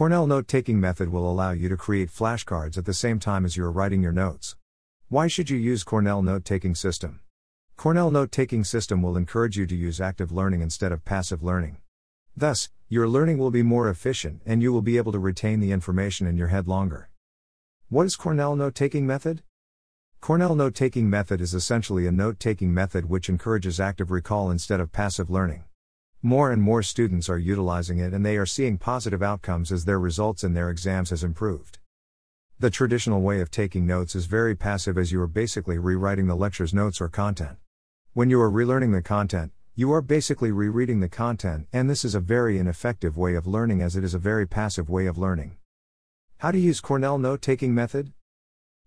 Cornell note taking method will allow you to create flashcards at the same time as you are writing your notes. Why should you use Cornell note taking system? Cornell note taking system will encourage you to use active learning instead of passive learning. Thus, your learning will be more efficient and you will be able to retain the information in your head longer. What is Cornell note taking method? Cornell note taking method is essentially a note taking method which encourages active recall instead of passive learning. More and more students are utilizing it and they are seeing positive outcomes as their results in their exams has improved. The traditional way of taking notes is very passive as you are basically rewriting the lecture's notes or content. When you are relearning the content, you are basically rereading the content, and this is a very ineffective way of learning as it is a very passive way of learning. How to use Cornell note taking method?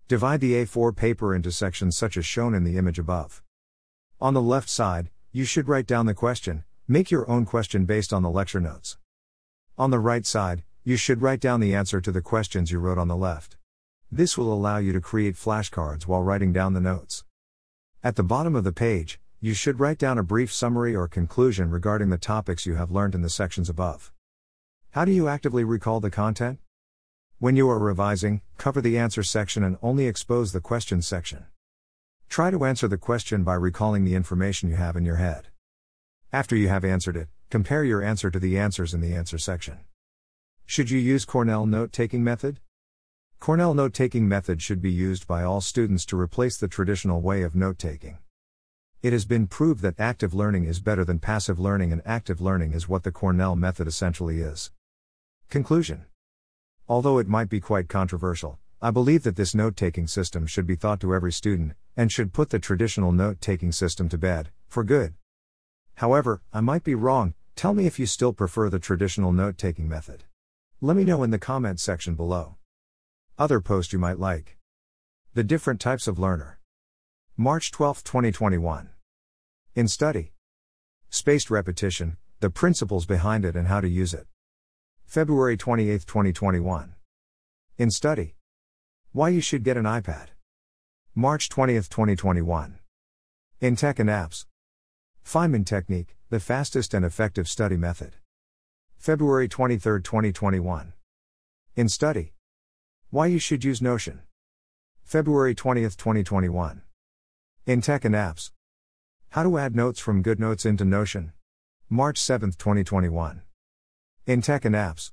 Divide the A4 paper into sections such as shown in the image above. On the left side, you should write down the question, Make your own question based on the lecture notes. On the right side, you should write down the answer to the questions you wrote on the left. This will allow you to create flashcards while writing down the notes. At the bottom of the page, you should write down a brief summary or conclusion regarding the topics you have learned in the sections above. How do you actively recall the content? When you are revising, cover the answer section and only expose the question section. Try to answer the question by recalling the information you have in your head. After you have answered it, compare your answer to the answers in the answer section. Should you use Cornell note taking method? Cornell note taking method should be used by all students to replace the traditional way of note taking. It has been proved that active learning is better than passive learning, and active learning is what the Cornell method essentially is. Conclusion Although it might be quite controversial, I believe that this note taking system should be taught to every student, and should put the traditional note taking system to bed, for good. However, I might be wrong, tell me if you still prefer the traditional note taking method. Let me know in the comments section below. Other post you might like. The different types of learner. March 12, 2021. In study. Spaced repetition, the principles behind it and how to use it. February 28, 2021. In study. Why you should get an iPad. March 20, 2021. In tech and apps. Feynman Technique, the fastest and effective study method. February 23, 2021. In study. Why you should use Notion. February 20, 2021. In Tech and Apps. How to add notes from GoodNotes into Notion. March 7, 2021. In Tech and Apps.